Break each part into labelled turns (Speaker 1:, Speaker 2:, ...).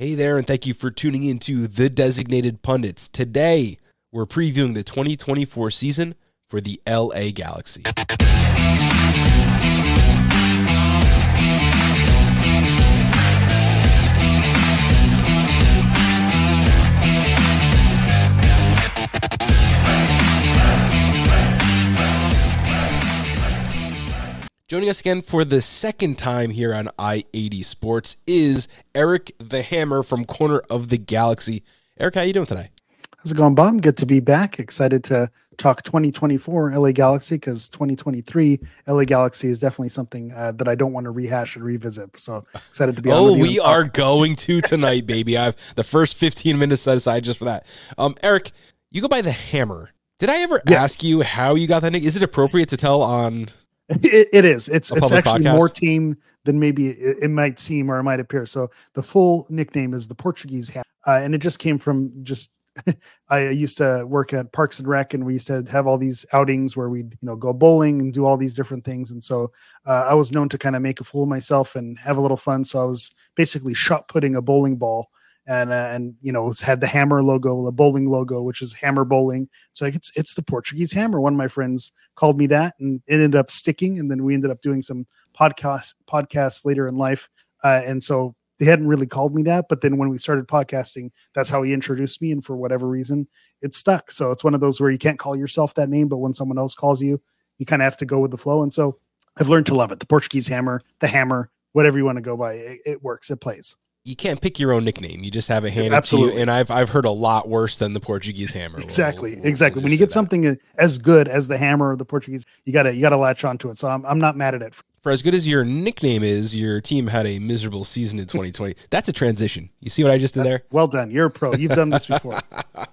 Speaker 1: Hey there, and thank you for tuning in to The Designated Pundits. Today, we're previewing the 2024 season for the LA Galaxy. Joining us again for the second time here on I 80 Sports is Eric the Hammer from Corner of the Galaxy. Eric, how you doing today?
Speaker 2: How's it going, Bob? Good to be back. Excited to talk 2024 LA Galaxy because 2023 LA Galaxy is definitely something uh, that I don't want to rehash and revisit. So excited to be.
Speaker 1: On Oh, we are going to tonight, baby. I've the first 15 minutes set aside just for that. Um, Eric, you go by the Hammer. Did I ever yes. ask you how you got that name? Is it appropriate to tell on
Speaker 2: it, it is. It's it's actually podcast. more team than maybe it, it, might seem or it might appear. So the full nickname is the Portuguese Hat, uh, and it just came from just. I used to work at Parks and Rec, and we used to have all these outings where we'd you know go bowling and do all these different things. And so uh, I was known to kind of make a fool of myself and have a little fun. So I was basically shot putting a bowling ball and uh, and you know it's had the hammer logo, the bowling logo, which is hammer bowling. So like it's it's the Portuguese hammer. One of my friends called me that, and it ended up sticking. And then we ended up doing some podcast podcasts later in life, uh, and so they hadn't really called me that. But then when we started podcasting, that's how he introduced me, and for whatever reason, it stuck. So it's one of those where you can't call yourself that name, but when someone else calls you, you kind of have to go with the flow. And so I've learned to love it. The Portuguese hammer, the hammer, whatever you want to go by, it, it works. It plays
Speaker 1: you can't pick your own nickname. You just have a handed Absolutely. to you. And I've I've heard a lot worse than the Portuguese hammer.
Speaker 2: Exactly, we'll, we'll, exactly. We'll when you get something as good as the hammer of the Portuguese, you gotta you gotta latch onto it. So I'm I'm not mad at it.
Speaker 1: For as good as your nickname is, your team had a miserable season in 2020. That's a transition. You see what I just did That's, there?
Speaker 2: Well done. You're a pro. You've done this before.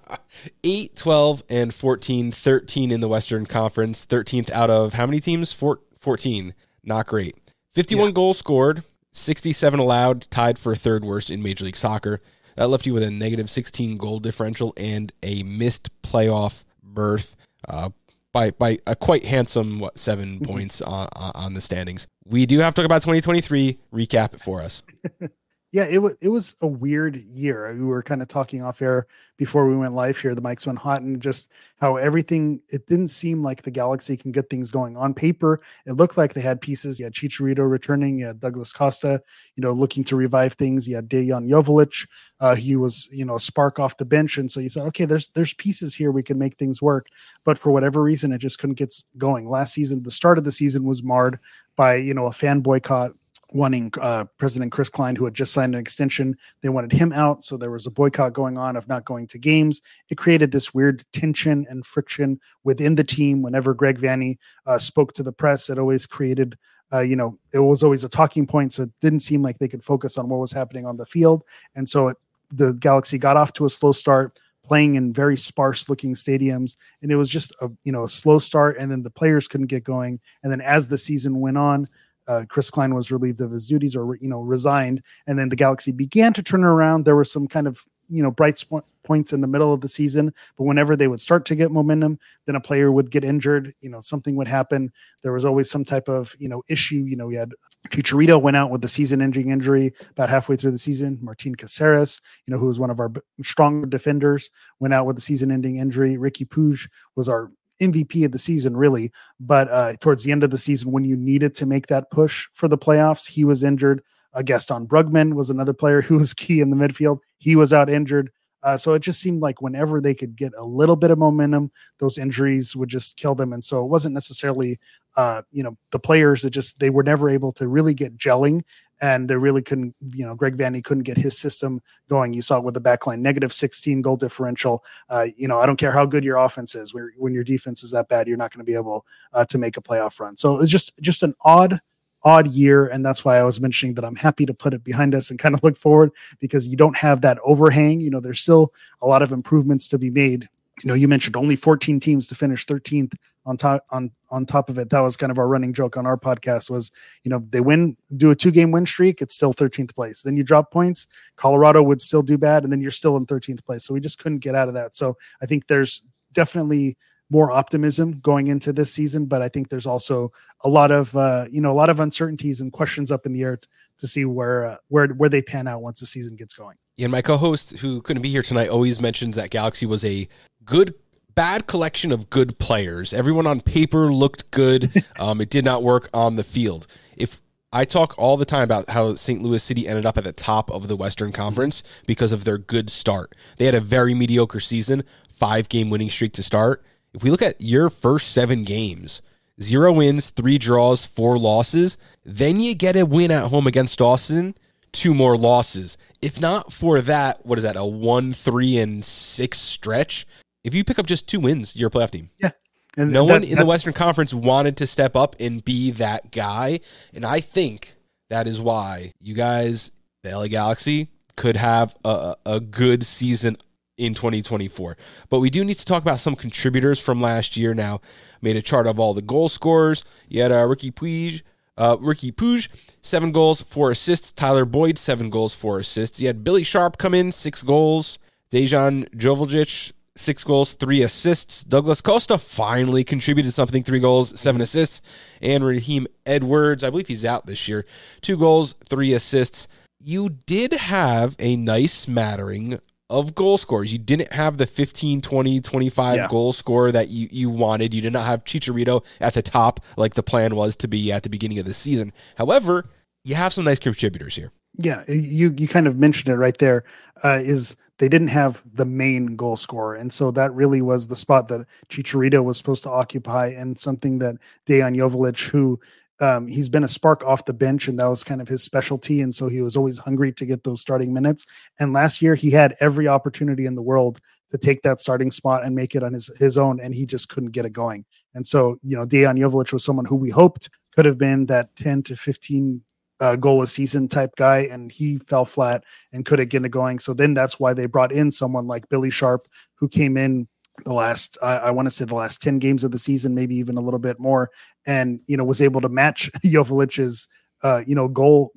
Speaker 1: 8, 12, and 14, 13 in the Western Conference. 13th out of how many teams? Four, 14. Not great. 51 yeah. goals scored, 67 allowed, tied for third worst in Major League Soccer. That left you with a negative 16 goal differential and a missed playoff berth uh, by by a quite handsome what 7 mm-hmm. points on, on the standings. We do have to talk about 2023. Recap it for us.
Speaker 2: yeah, it was it was a weird year. We were kind of talking off air before we went live here. The mics went hot, and just how everything. It didn't seem like the Galaxy can get things going on paper. It looked like they had pieces. You had Chicharito returning. You had Douglas Costa, you know, looking to revive things. You had Dejan Joveljic. Uh, he was, you know, a spark off the bench, and so you said, okay, there's there's pieces here we can make things work. But for whatever reason, it just couldn't get going. Last season, the start of the season was marred by you know a fan boycott wanting uh, President Chris Klein, who had just signed an extension, they wanted him out. So there was a boycott going on of not going to games. It created this weird tension and friction within the team. Whenever Greg Vanney uh, spoke to the press, it always created, uh, you know, it was always a talking point. So it didn't seem like they could focus on what was happening on the field. And so it, the Galaxy got off to a slow start playing in very sparse looking stadiums and it was just a you know a slow start and then the players couldn't get going and then as the season went on uh, Chris Klein was relieved of his duties or you know resigned, and then the Galaxy began to turn around. There were some kind of you know bright sp- points in the middle of the season, but whenever they would start to get momentum, then a player would get injured. You know something would happen. There was always some type of you know issue. You know we had Chicharito went out with the season-ending injury about halfway through the season. Martin Caceres, you know who was one of our stronger defenders, went out with the season-ending injury. Riqui Puig was our MVP of the season, really. But uh, towards the end of the season, when you needed to make that push for the playoffs, he was injured. Uh, Gaston Brugman was another player who was key in the midfield. He was out injured. Uh, so it just seemed like whenever they could get a little bit of momentum, those injuries would just kill them. And so it wasn't necessarily, uh, you know, the players that just they were never able to really get gelling and they really couldn't, you know, Greg Vanney couldn't get his system going. You saw it with the backline, negative 16 goal differential. Uh, you know, I don't care how good your offense is, when, when your defense is that bad, you're not going to be able uh, to make a playoff run. So it's just just an odd odd year and that's why i was mentioning that i'm happy to put it behind us and kind of look forward because you don't have that overhang you know there's still a lot of improvements to be made you know you mentioned only 14 teams to finish 13th on top on on top of it. That was kind of our running joke on our podcast was you know they win do a two game win streak it's still 13th place. Then you drop points colorado would still do bad and then you're still in 13th place. So we just couldn't get out of that. So i think there's definitely more optimism going into this season, but I think there's also a lot of uh, you know a lot of uncertainties and questions up in the air to see where uh, where where they pan out once the season gets going.
Speaker 1: And my co-host, who couldn't be here tonight, always mentions that Galaxy was a good bad collection of good players. Everyone on paper looked good. Um, it did not work on the field. If I talk all the time about how St. Louis City ended up at the top of the Western Conference because of their good start. They had a very mediocre season, five game winning streak to start. If we look at your first seven games, zero wins, three draws, four losses, then you get a win at home against Austin, two more losses. If not for that, what is that, a one, three, and six stretch? If you pick up just two wins, you're a playoff team.
Speaker 2: Yeah.
Speaker 1: And no that, one in the Western Conference wanted to step up and be that guy. And I think that is why you guys, the LA Galaxy, could have a, a good season in 2024. But we do need to talk about some contributors from last year now. Made a chart of all the goal scorers. You had uh, Riqui Puig, uh, Riqui Puig, seven goals, four assists. Tyler Boyd, seven goals, four assists. You had Billy Sharp come in, six goals. Dejan Joveljic, six goals, three assists. Douglas Costa finally contributed something, three goals, seven assists. And Raheem Edwards, I believe he's out this year, two goals, three assists. You did have a nice smattering of goal scorers. You didn't have the 15, 20, 25 yeah. goal scorer that you, you wanted. You did not have Chicharito at the top like the plan was to be at the beginning of the season. However, you have some nice contributors here.
Speaker 2: Yeah, you you kind of mentioned it right there. Uh, is they didn't have the main goal scorer. And so that really was the spot that Chicharito was supposed to occupy and something that Dejan Joveljic, who um, he's been a spark off the bench and that was kind of his specialty. And so he was always hungry to get those starting minutes. And last year he had every opportunity in the world to take that starting spot and make it on his, his own. And he just couldn't get it going. And so, you know, Dejan Joveljic was someone who we hoped could have been that 10 to 15 uh, goal a season type guy, and he fell flat and couldn't get it going. So then that's why they brought in someone like Billy Sharp, who came in the last, I, I want to say the last 10 games of the season, maybe even a little bit more, and, you know, was able to match Joveljic's, uh, you know, goal,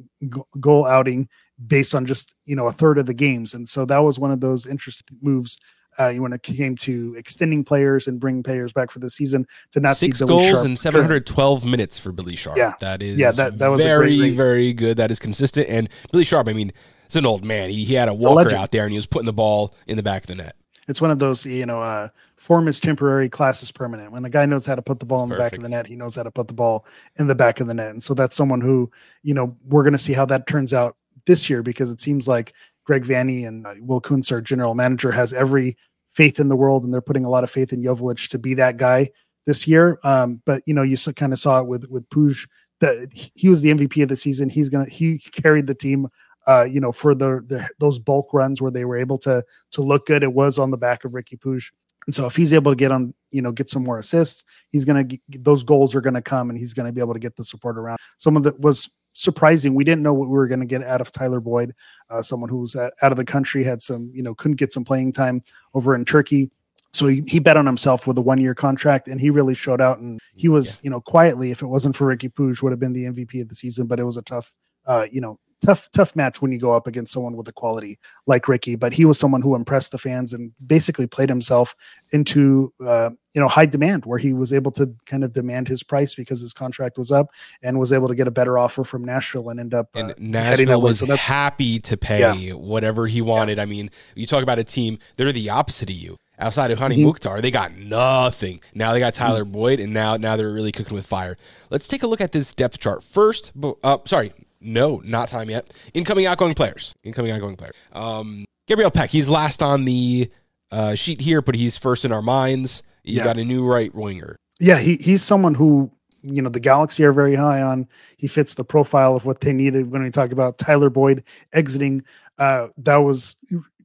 Speaker 2: goal outing based on just, you know, a third of the games. And so that was one of those interesting moves uh, when it came to extending players and bringing players back for the season to not
Speaker 1: six
Speaker 2: see
Speaker 1: Billy
Speaker 2: goals
Speaker 1: Sharp. and 712 minutes for Billy Sharp.
Speaker 2: Yeah,
Speaker 1: that is
Speaker 2: yeah that, that was
Speaker 1: very very good. That is consistent. And Billy Sharp, I mean, it's an old man. He, he had a walker a out there and he was putting the ball in the back of the net.
Speaker 2: It's one of those you know uh, form is temporary, class is permanent. When a guy knows how to put the ball in Perfect. the back of the net, he knows how to put the ball in the back of the net. And so that's someone who you know we're going to see how that turns out this year because it seems like Greg Vanney and uh, Will Kuntz, our general manager, has every faith in the world, and they're putting a lot of faith in Joveljic to be that guy this year. Um, but you know, you kind of saw it with with Puig that he was the MVP of the season. He's gonna he carried the team. Uh, you know, for the, the those bulk runs where they were able to to look good, it was on the back of Riqui Puig. And so if he's able to get on, you know, get some more assists, he's going to those goals are going to come and he's going to be able to get the support around. Someone that was surprising. We didn't know what we were going to get out of Tyler Boyd, uh, someone who's out of the country, had some, you know, couldn't get some playing time over in Turkey. So he, he bet on himself with a one year contract and he really showed out. And he was, yeah. you know, quietly, if it wasn't for Riqui Puig, would have been the MVP of the season. But it was a tough, uh, you know, tough tough match when you go up against someone with a quality like Riqui. But he was someone who impressed the fans and basically played himself into uh, you know high demand, where he was able to kind of demand his price because his contract was up and was able to get a better offer from Nashville and end up uh,
Speaker 1: and Nashville was so happy to pay yeah. whatever he wanted. Yeah. I mean, you talk about a team; they're the opposite of you. Outside of Hany mm-hmm. Mukhtar, they got nothing. Now they got Tyler mm-hmm. Boyd, and now now they're really cooking with fire. Let's take a look at this depth chart first. Uh, sorry, no, not time yet. Incoming, outgoing players. Incoming, outgoing player. Um, Gabriel Pec. He's last on the uh, sheet here, but he's first in our minds. You yeah. got a new right winger.
Speaker 2: Yeah, he he's someone who you know the Galaxy are very high on. He fits the profile of what they needed when we talk about Tyler Boyd exiting. Uh, that was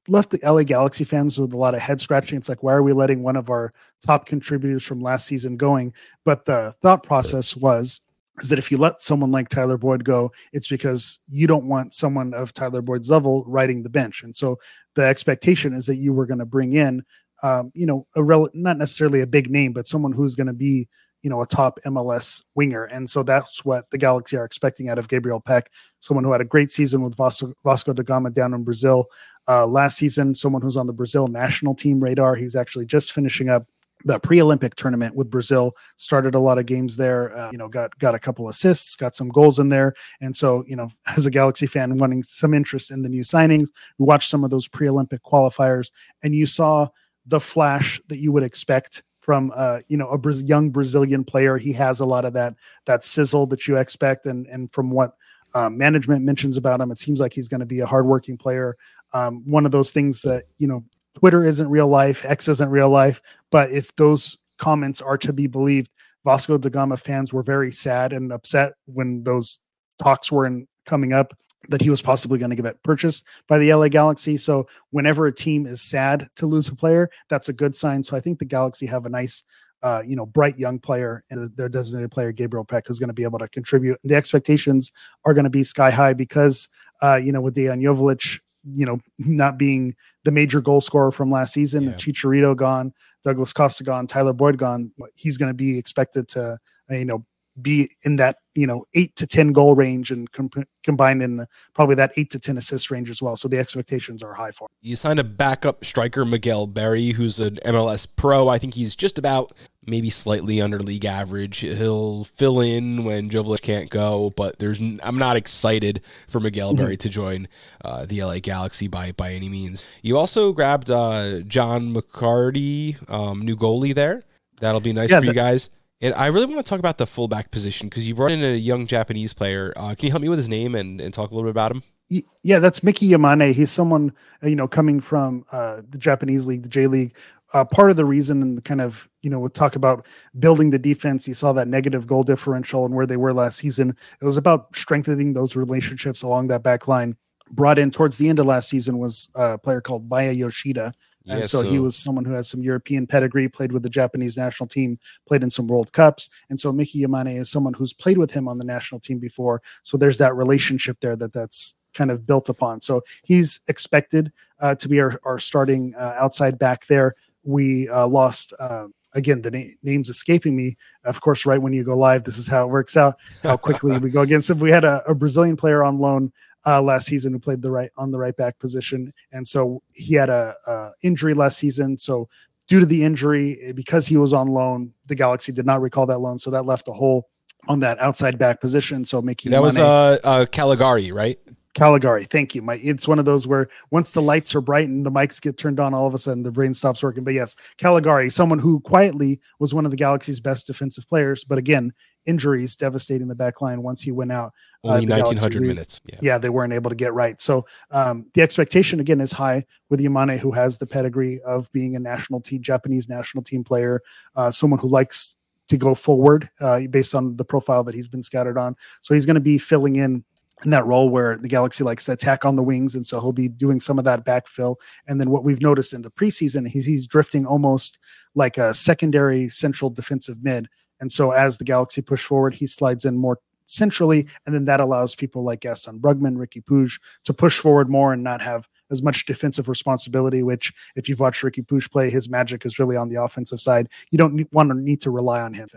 Speaker 2: left the LA Galaxy fans with a lot of head scratching. It's like, why are we letting one of our top contributors from last season going? But the thought process was is that if you let someone like Tyler Boyd go, it's because you don't want someone of Tyler Boyd's level riding the bench. And so the expectation is that you were going to bring in, um, you know, a rel- not necessarily a big name, but someone who's going to be, you know, a top MLS winger. And so that's what the Galaxy are expecting out of Gabriel Pec, someone who had a great season with Vasco, Vasco da Gama down in Brazil uh, last season, someone who's on the Brazil national team radar. He's actually just finishing up the pre-Olympic tournament with Brazil. Started a lot of games there. Uh, you know, got got a couple assists, got some goals in there, and so you know, as a Galaxy fan, wanting some interest in the new signings, we watched some of those pre-Olympic qualifiers, and you saw the flash that you would expect from uh, you know a Bra- young Brazilian player. He has a lot of that that sizzle that you expect, and and from what uh, management mentions about him, it seems like he's going to be a hardworking player. Um, one of those things that you know Twitter isn't real life, X isn't real life, but if those comments are to be believed, Vasco da Gama fans were very sad and upset when those talks were in, coming up that he was possibly going to get purchased by the LA Galaxy. So whenever a team is sad to lose a player, that's a good sign. So I think the Galaxy have a nice, uh, you know, bright young player and their designated player Gabriel Pec who's going to be able to contribute. The expectations are going to be sky high because, uh, you know, with Dejan Joveljic, you know, not being the major goal scorer from last season, yeah. Chicharito gone, Douglas Costa gone, Tyler Boyd gone, he's going to be expected to, uh, you know, be in that you know eight to ten goal range and com- combined in probably that eight to ten assist range as well. So the expectations are high for. Him.
Speaker 1: You signed a backup striker, Miguel Berry, who's an MLS pro. I think he's just about maybe slightly under league average. He'll fill in when Joveljic can't go, but there's i I'm not excited for Miguel mm-hmm. Berry to join uh, the LA Galaxy by by any means. You also grabbed uh, John McCarty, um, new goalie there. That'll be nice yeah, for you guys. And I really want to talk about the fullback position because you brought in a young Japanese player. Uh, can you help me with his name and, and talk a little bit about him?
Speaker 2: Yeah, that's Miki Yamane. He's someone uh, you know coming from uh, the Japanese league, the J League. Uh, part of the reason and kind of you know we'll talk about building the defense. You saw that negative goal differential and where they were last season. It was about strengthening those relationships along that back line. Brought in towards the end of last season was a player called Maya Yoshida, and yeah, so, so, he was someone who has some European pedigree, played with the Japanese national team, played in some World Cups. And so Miki Yamane is someone who's played with him on the national team before. So there's that relationship there that that's kind of built upon. So he's expected uh, to be our, our starting uh, outside back there. We uh, lost, uh, again, the na- name's escaping me. Of course, right when you go live, this is how it works out, how quickly we go against him. We had a, a Brazilian player on loan uh, last season who played the right on the right back position, and so he had a, a injury last season. So due to the injury, eh, because he was on loan, the Galaxy did not recall that loan, so that left a hole on that outside back position. So making
Speaker 1: that was uh, uh Calegari, right?
Speaker 2: Calegari, thank you. My it's one of those where once the lights are bright and the mics get turned on, all of a sudden the brain stops working. But yes, Calegari, someone who quietly was one of the Galaxy's best defensive players, but again, injuries devastating the back line once he went out.
Speaker 1: Uh, Only uh, 1900 minutes.
Speaker 2: Yeah. yeah, they weren't able to get right. So um, the expectation again is high with Yamane, who has the pedigree of being a national team, Japanese national team player, uh, someone who likes to go forward uh, based on the profile that he's been scattered on. So he's going to be filling in in that role where the Galaxy likes to attack on the wings, and so he'll be doing some of that backfill. And then what we've noticed in the preseason, he's he's drifting almost like a secondary central defensive mid and so as the Galaxy push forward, he slides in more centrally, and then that allows people like Gaston Brugman, Riqui Puig to push forward more and not have as much defensive responsibility. Which, if you've watched Riqui Puig play, his magic is really on the offensive side. You don't need, want to need to rely on him.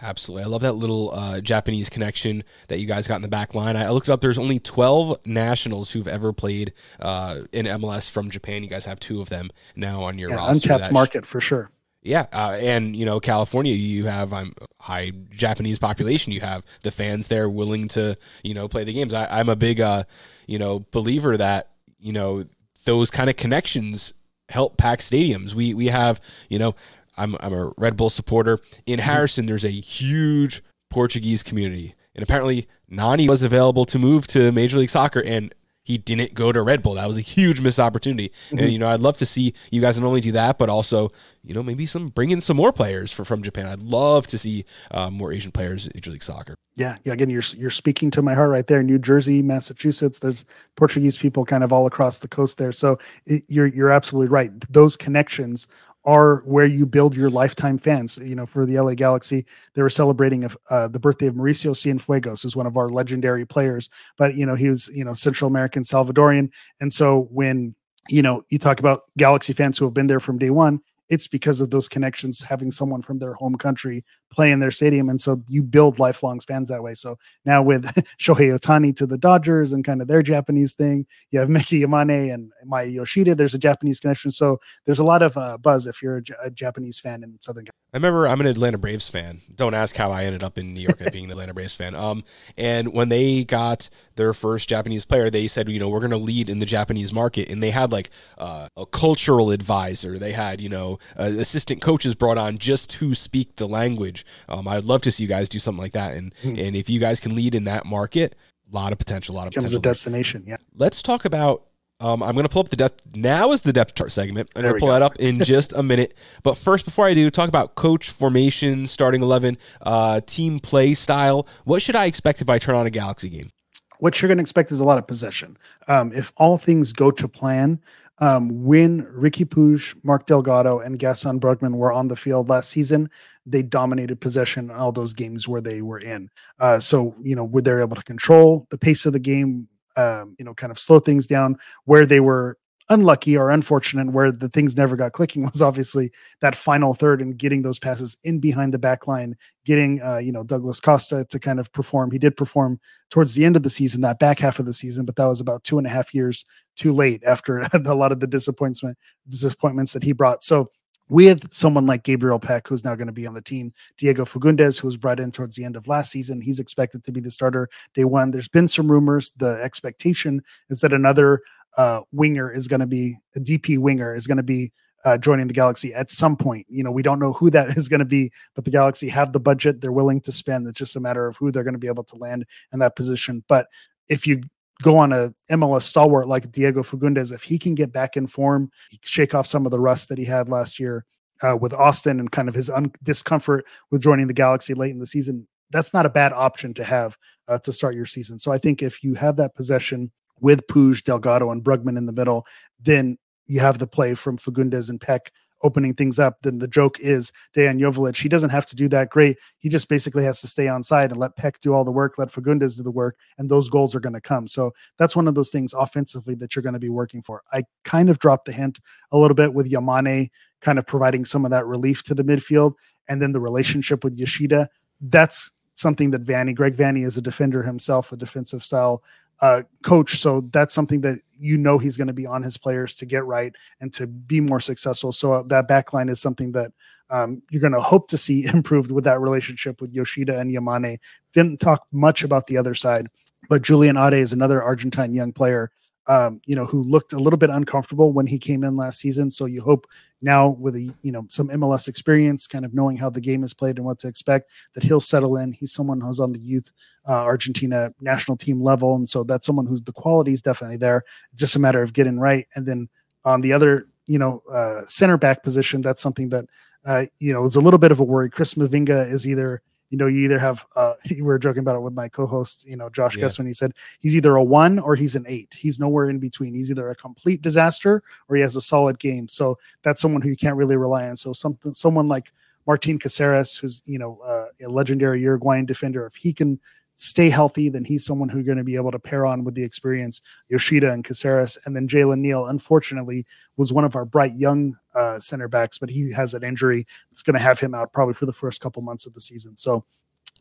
Speaker 1: Absolutely. I love that little uh, Japanese connection that you guys got in the back line. I looked up, there's only 12 nationals who've ever played uh, in MLS from Japan. You guys have two of them now on your
Speaker 2: yeah,
Speaker 1: roster.
Speaker 2: Untapped market for sure.
Speaker 1: Yeah, uh, and you know, California, you have um, high Japanese population. You have the fans there willing to you know play the games. I, am a big uh, you know believer that you know those kind of connections help pack stadiums. We we have you know I'm I'm a Red Bull supporter in mm-hmm. Harrison. There's a huge Portuguese community, and apparently Nani was available to move to Major League Soccer, and he didn't go to Red Bull. That was a huge missed opportunity. Mm-hmm. And you know, I'd love to see you guys not only do that, but also you know maybe some bring in some more players for, from Japan. I'd love to see uh, more Asian players in Major League Soccer.
Speaker 2: Yeah, yeah. Again, you're you're speaking to my heart right there. New Jersey, Massachusetts. There's Portuguese people kind of all across the coast there. So it, you're you're absolutely right. Those connections are where you build your lifetime fans. You know, for the LA Galaxy, they were celebrating uh, the birthday of Mauricio Cienfuegos, who's one of our legendary players. But you know, he was you know Central American Salvadorian, and so when you know you talk about Galaxy fans who have been there from day one, it's because of those connections, having someone from their home country play in their stadium. And so you build lifelong fans that way. So now with Shohei Ohtani to the Dodgers and kind of their Japanese thing, you have Miki Yamane and Maya Yoshida. There's a Japanese connection. So there's a lot of uh, buzz if you're a, J- a Japanese fan in Southern California.
Speaker 1: I remember I'm an Atlanta Braves fan. Don't ask how I ended up in New York being an Atlanta Braves fan. Um, and when they got their first Japanese player, they said, you know, we're going to lead in the Japanese market, and they had like uh, a cultural advisor. They had, you know, uh, assistant coaches brought on just to speak the language. Um, I'd love to see you guys do something like that, and mm-hmm. and if you guys can lead in that market, a lot of potential, a lot of
Speaker 2: Becomes
Speaker 1: potential.
Speaker 2: a destination. Yeah.
Speaker 1: Let's talk about um, I'm going to pull up the depth. Now is the depth chart segment. I'm going to pull go. that up in just a minute. But first, before I do, talk about coach formation, starting 11, uh, team play style. What should I expect if I turn on a Galaxy game?
Speaker 2: What you're going to expect is a lot of possession. Um, if all things go to plan, um, when Riqui Puig, Mark Delgado, and Gaston Brugman were on the field last season, they dominated possession in all those games where they were in. Uh, so, you know, were they able to control the pace of the game, um, you know, kind of slow things down where they were unlucky or unfortunate where the things never got clicking was obviously that final third and getting those passes in behind the back line, getting uh, you know Douglas Costa to kind of perform. He did perform towards the end of the season, that back half of the season, but that was about two and a half years too late after a lot of the disappointment disappointments that he brought. So with someone like Gabriel Pec, who's now going to be on the team, Diego Fagundez, who was brought in towards the end of last season, he's expected to be the starter day one. There's been some rumors. The expectation is that another uh, winger is going to be a DP winger is going to be uh, joining the Galaxy at some point. You know, we don't know who that is going to be, but the Galaxy have the budget they're willing to spend. It's just a matter of who they're going to be able to land in that position. But if you go on a MLS stalwart like Diego Fagundez, if he can get back in form, shake off some of the rust that he had last year uh, with Austin and kind of his un- discomfort with joining the Galaxy late in the season, that's not a bad option to have uh, to start your season. So I think if you have that possession with Puig, Delgado, and Brugman in the middle, then you have the play from Fagundez and Pec opening things up, then the joke is Dejan Joveljic. He doesn't have to do that great. He just basically has to stay on side and let Pec do all the work, let Fagundez do the work, and those goals are going to come. So that's one of those things offensively that you're going to be working for. I kind of dropped the hint a little bit with Yamane kind of providing some of that relief to the midfield. And then the relationship with Yoshida, that's something that Vanney, Greg Vanney is a defender himself, a defensive style uh, coach. So that's something that you know he's going to be on his players to get right and to be more successful. So uh, that back line is something that um, you're going to hope to see improved with that relationship with Yoshida and Yamane. Didn't talk much about the other side, but Julian Aude is another Argentine young player um, you know, who looked a little bit uncomfortable when he came in last season. So you hope now with a you know some MLS experience, kind of knowing how the game is played and what to expect, that he'll settle in. He's someone who's on the youth uh, Argentina national team level, and so that's someone who's the quality is definitely there. Just a matter of getting right. And then on the other, you know, uh, center back position, that's something that uh, you know is a little bit of a worry. Chris Mavinga is either you know, you either have uh we were joking about it with my co-host, you know, Josh yeah. Gussman. He said he's either a one or he's an eight. He's nowhere in between. He's either a complete disaster or he has a solid game. So that's someone who you can't really rely on. So something someone like Martin Caceres, who's you know uh, a legendary Uruguayan defender, if he can stay healthy, then he's someone who's going to be able to pair on with the experience, Yoshida and Caceres. And then Jalen Neal, unfortunately, was one of our bright young uh, center backs, but he has an injury that's going to have him out probably for the first couple months of the season. So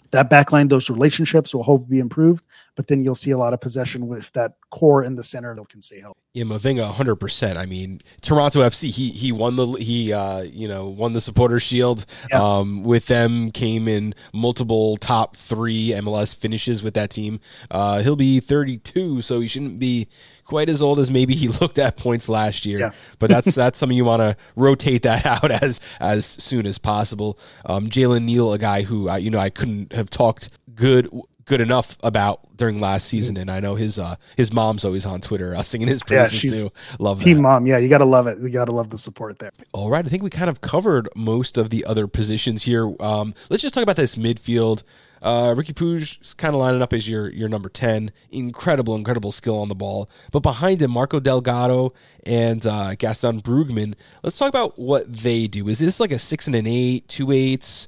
Speaker 2: that backline, those relationships will hope be improved, but then you'll see a lot of possession with that core in the center that can stay healthy.
Speaker 1: Yeah, Mavinga, hundred percent. I mean, Toronto FC, he he won the he uh you know won the Supporter Shield. Yeah. Um, with them came in multiple top three MLS finishes with that team. Uh, he'll be thirty two, so he shouldn't be quite as old as maybe he looked at points last year. Yeah. but that's that's something you want to rotate that out as as soon as possible. Um, Jalen Neal, a guy who I, you know I couldn't have talked good good enough about during last season, and I know his uh his mom's always on Twitter uh, singing his praises yeah, too. Love
Speaker 2: team
Speaker 1: that.
Speaker 2: mom, yeah, you gotta love it. You gotta love the support there.
Speaker 1: All right, I think we kind of covered most of the other positions here. Um, let's just talk about this midfield. Uh, Puig is kind of lining up as your your number ten. Incredible, incredible skill on the ball. But behind him, Marco Delgado and uh, Gaston Brugman. Let's talk about what they do. Is this like a six and an eight, two eights?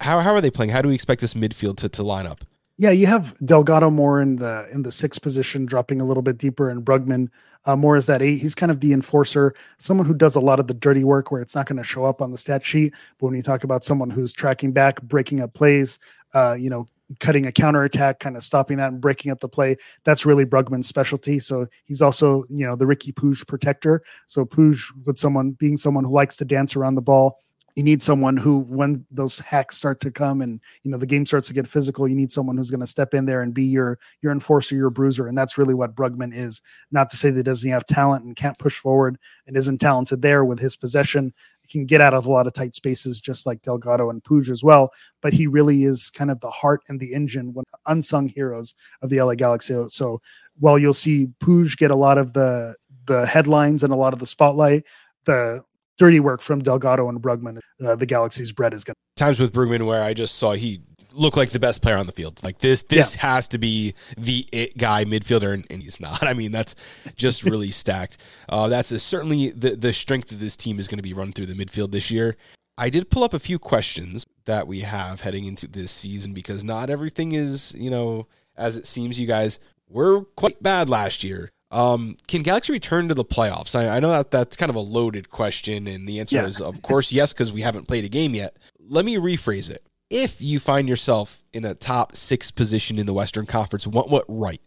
Speaker 1: How how are they playing? How do we expect this midfield to, to line up?
Speaker 2: Yeah, you have Delgado more in the in the sixth position, dropping a little bit deeper, and Brugman uh, more as that eight. He's kind of the enforcer, someone who does a lot of the dirty work where it's not going to show up on the stat sheet. But when you talk about someone who's tracking back, breaking up plays, uh, you know, cutting a counter attack, kind of stopping that and breaking up the play. That's really Brugman's specialty. So he's also, you know, the Riqui Puig protector. So Puig with someone being someone who likes to dance around the ball. You need someone who, when those hacks start to come and you know the game starts to get physical, you need someone who's going to step in there and be your your enforcer, your bruiser, and that's really what Brugman is. Not to say that he doesn't have talent and can't push forward and isn't talented there with his possession he can get out of a lot of tight spaces, just like Delgado and Puig as well. But he really is kind of the heart and the engine, one unsung heroes of the LA Galaxy. So while you'll see Puig get a lot of the the headlines and a lot of the spotlight, the dirty work from Delgado and Brugman, uh, the Galaxy's bread is going.
Speaker 1: Times with Brugman where I just saw he looked like the best player on the field. Like this, this yeah. has to be the it guy midfielder, and, and, he's not. I mean, that's just really stacked. Uh, that's a, certainly the the strength of this team is going to be run through the midfield this year. I did pull up a few questions that we have heading into this season because not everything is you know as it seems. You guys were quite bad last year. Um, can Galaxy return to the playoffs? I, I, know that that's kind of a loaded question, and the answer yeah. is, of course, yes, because we haven't played a game yet. Let me rephrase it if you find yourself in a top six position in the Western Conference, what went right?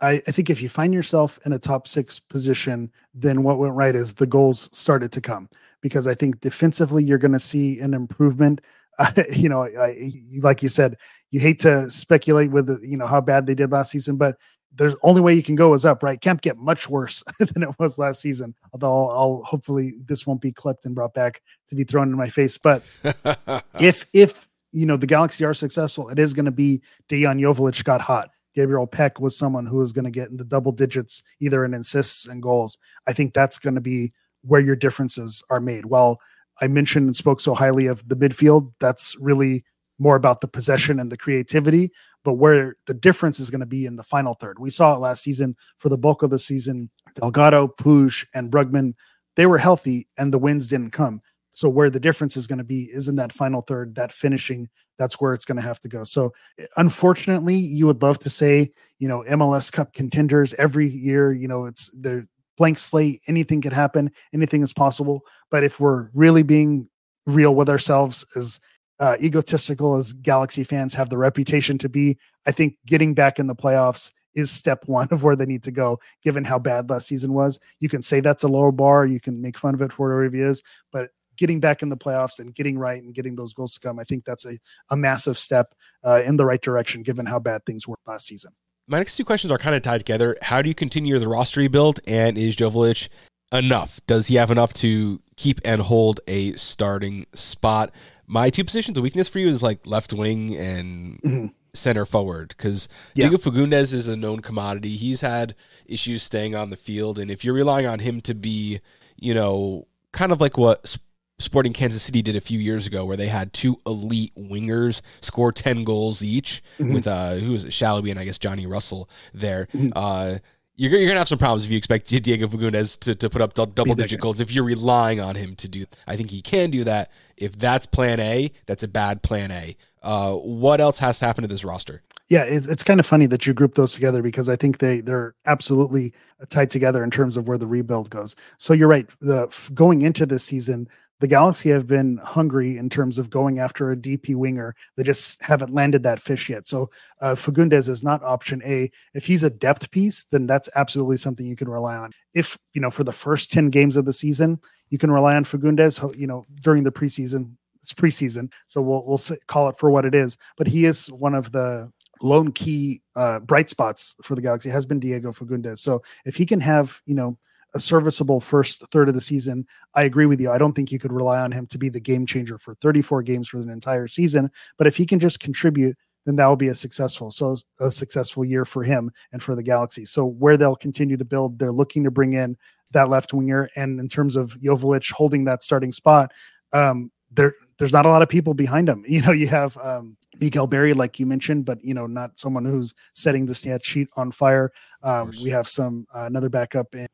Speaker 2: I, I, think if you find yourself in a top six position, then what went right is the goals started to come because I think defensively you're going to see an improvement. Uh, you know, I, like you said, you hate to speculate with you know how bad they did last season, but there's only way you can go is up, right? Can't get much worse than it was last season. Although I'll, I'll, hopefully this won't be clipped and brought back to be thrown in my face. But if if you know the Galaxy are successful, it is going to be Dejan Joveljic got hot. Gabriel Pec was someone who is going to get in the double digits, either in assists and goals. I think that's going to be where your differences are made. While I mentioned and spoke so highly of the midfield, that's really more about the possession and the creativity. But where the difference is going to be in the final third. We saw it last season for the bulk of the season. Delgado, Puig, and Brugman, they were healthy and the wins didn't come. So where the difference is going to be is in that final third, that finishing. That's where it's going to have to go. So unfortunately, you would love to say, you know, MLS Cup contenders every year. You know, it's the blank slate. Anything could happen. Anything is possible. But if we're really being real with ourselves, as uh, egotistical as Galaxy fans have the reputation to be, I think getting back in the playoffs is step one of where they need to go, given how bad last season was. You can say that's a lower bar, you can make fun of it for whatever it is, but getting back in the playoffs and getting right and getting those goals to come, I think that's a, a massive step uh, in the right direction given how bad things were last season.
Speaker 1: My next two questions are kind of tied together. How do you continue the roster rebuild? And is Joveljic enough? Does he have enough to keep and hold a starting spot? My two positions of weakness for you is like left wing and mm-hmm. center forward because yeah. Diego Fagundez is a known commodity. He's had issues staying on the field. And if you're relying on him to be, you know, kind of like what Sporting Kansas City did a few years ago, where they had two elite wingers score ten goals each mm-hmm. with uh, who was it, Sallói and I guess Johnny Russell there. Mm-hmm. Uh, you're, you're gonna have some problems if you expect Diego Fagundez to, to put up double digit goals if you're relying on him to do. I think he can do that. If that's Plan A, that's a bad Plan A. Uh, what else has to happen to this roster?
Speaker 2: Yeah, it, it's kind of funny that you group those together because I think they they're absolutely tied together in terms of where the rebuild goes. So you're right. The going into this season, the Galaxy have been hungry in terms of going after a DP winger. They just haven't landed that fish yet. So uh, Fagundez is not option A. If he's a depth piece, then that's absolutely something you can rely on. If you know for the first ten games of the season, you can rely on Fagundez. You know during the preseason, it's preseason, so we'll we'll call it for what it is. But he is one of the lone key uh, bright spots for the Galaxy. Has been Diego Fagundez. So if he can have you know a serviceable first third of the season. I agree with you. I don't think you could rely on him to be the game changer for 34 games for an entire season. But if he can just contribute, then that will be a successful, so a successful year for him and for the Galaxy. So where they'll continue to build, they're looking to bring in that left winger. And in terms of Joveljic holding that starting spot, um, there there's not a lot of people behind him. You know, you have um, Miguel Berry, like you mentioned, but you know, not someone who's setting the stat sheet on fire. Um, we have some uh, another backup in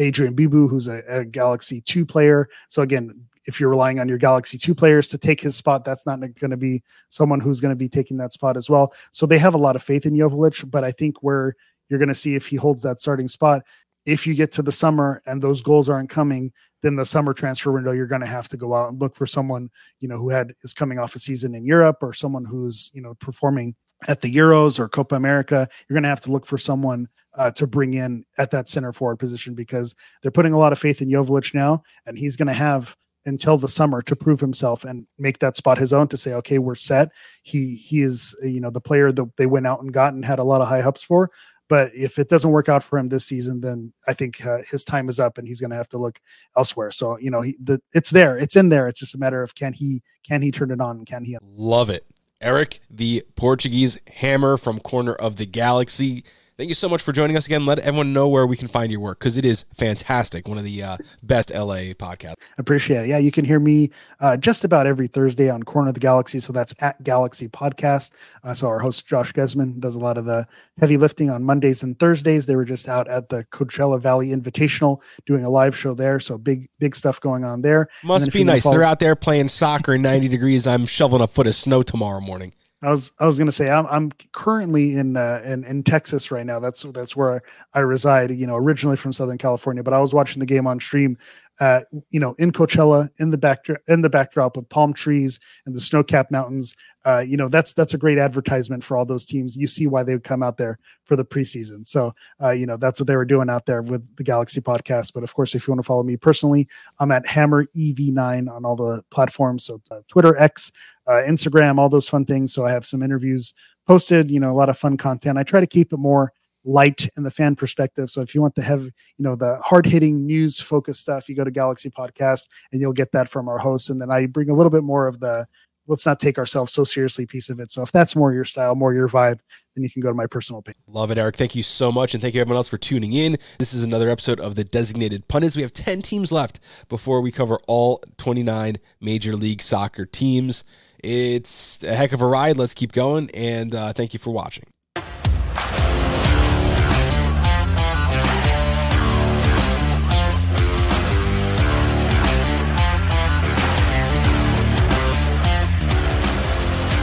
Speaker 2: Adrien Bibu, who's a, a, Galaxy 2 player. So, again, if you're relying on your Galaxy 2 players to take his spot, that's not going to be someone who's going to be taking that spot as well. So, they have a lot of faith in Joveljic, but I think where you're going to see if he holds that starting spot, if you get to the summer and those goals aren't coming, then the summer transfer window, you're going to have to go out and look for someone, you know, who had is coming off a season in Europe or someone who's, you know, performing at the Euros or Copa America. You're going to have to look for someone uh, to bring in at that center forward position because they're putting a lot of faith in Joveljic now, and he's going to have until the summer to prove himself and make that spot his own to say, okay, we're set. He he is you know the player that they went out and got and had a lot of high hopes for. But if it doesn't work out for him this season, then I think uh, his time is up and he's going to have to look elsewhere. So you know, he, the, it's there, it's in there. It's just a matter of can he can he turn it on? Can he?
Speaker 1: Love it, Eric, the Portuguese hammer from corner of the galaxy. Thank you so much for joining us again. Let everyone know where we can find your work because it is fantastic. One of the uh, best LA podcasts.
Speaker 2: Appreciate it. Yeah, you can hear me uh, just about every Thursday on Corner of the Galaxy. So that's at Galaxy Podcast. Uh, so our host Josh Gesman does a lot of the heavy lifting on Mondays and Thursdays. They were just out at the Coachella Valley Invitational doing a live show there. So big, big stuff going on there.
Speaker 1: Must be nice. Follow- They're out there playing soccer in 90 degrees. I'm shoveling a foot of snow tomorrow morning.
Speaker 2: I was I was gonna say I'm I'm currently in uh, in in Texas right now. That's that's where I reside. You know, originally from Southern California, but I was watching the game on stream uh, you know, in Coachella, in the back in the backdrop with palm trees and the snow-capped mountains. Uh, you know, that's that's a great advertisement for all those teams. You see why they would come out there for the preseason. So, uh, you know, that's what they were doing out there with the Galaxy podcast. But of course, if you want to follow me personally, I'm at Hammer EV9 on all the platforms. So, uh, Twitter, X, uh, Instagram, all those fun things. So, I have some interviews posted. You know, a lot of fun content. I try to keep it more light and the fan perspective. So if you want to have, you know, the hard hitting news focused stuff, you go to Galaxy Podcast and you'll get that from our hosts. And then I bring a little bit more of the let's not take ourselves so seriously piece of it. So if that's more your style, more your vibe, then you can go to my personal page.
Speaker 1: Love it, Eric. Thank you so much. And thank you everyone else for tuning in. This is another episode of the Designated Pundits. We have 10 teams left before we cover all 29 Major League Soccer teams. It's a heck of a ride. Let's keep going. And uh, thank you for watching.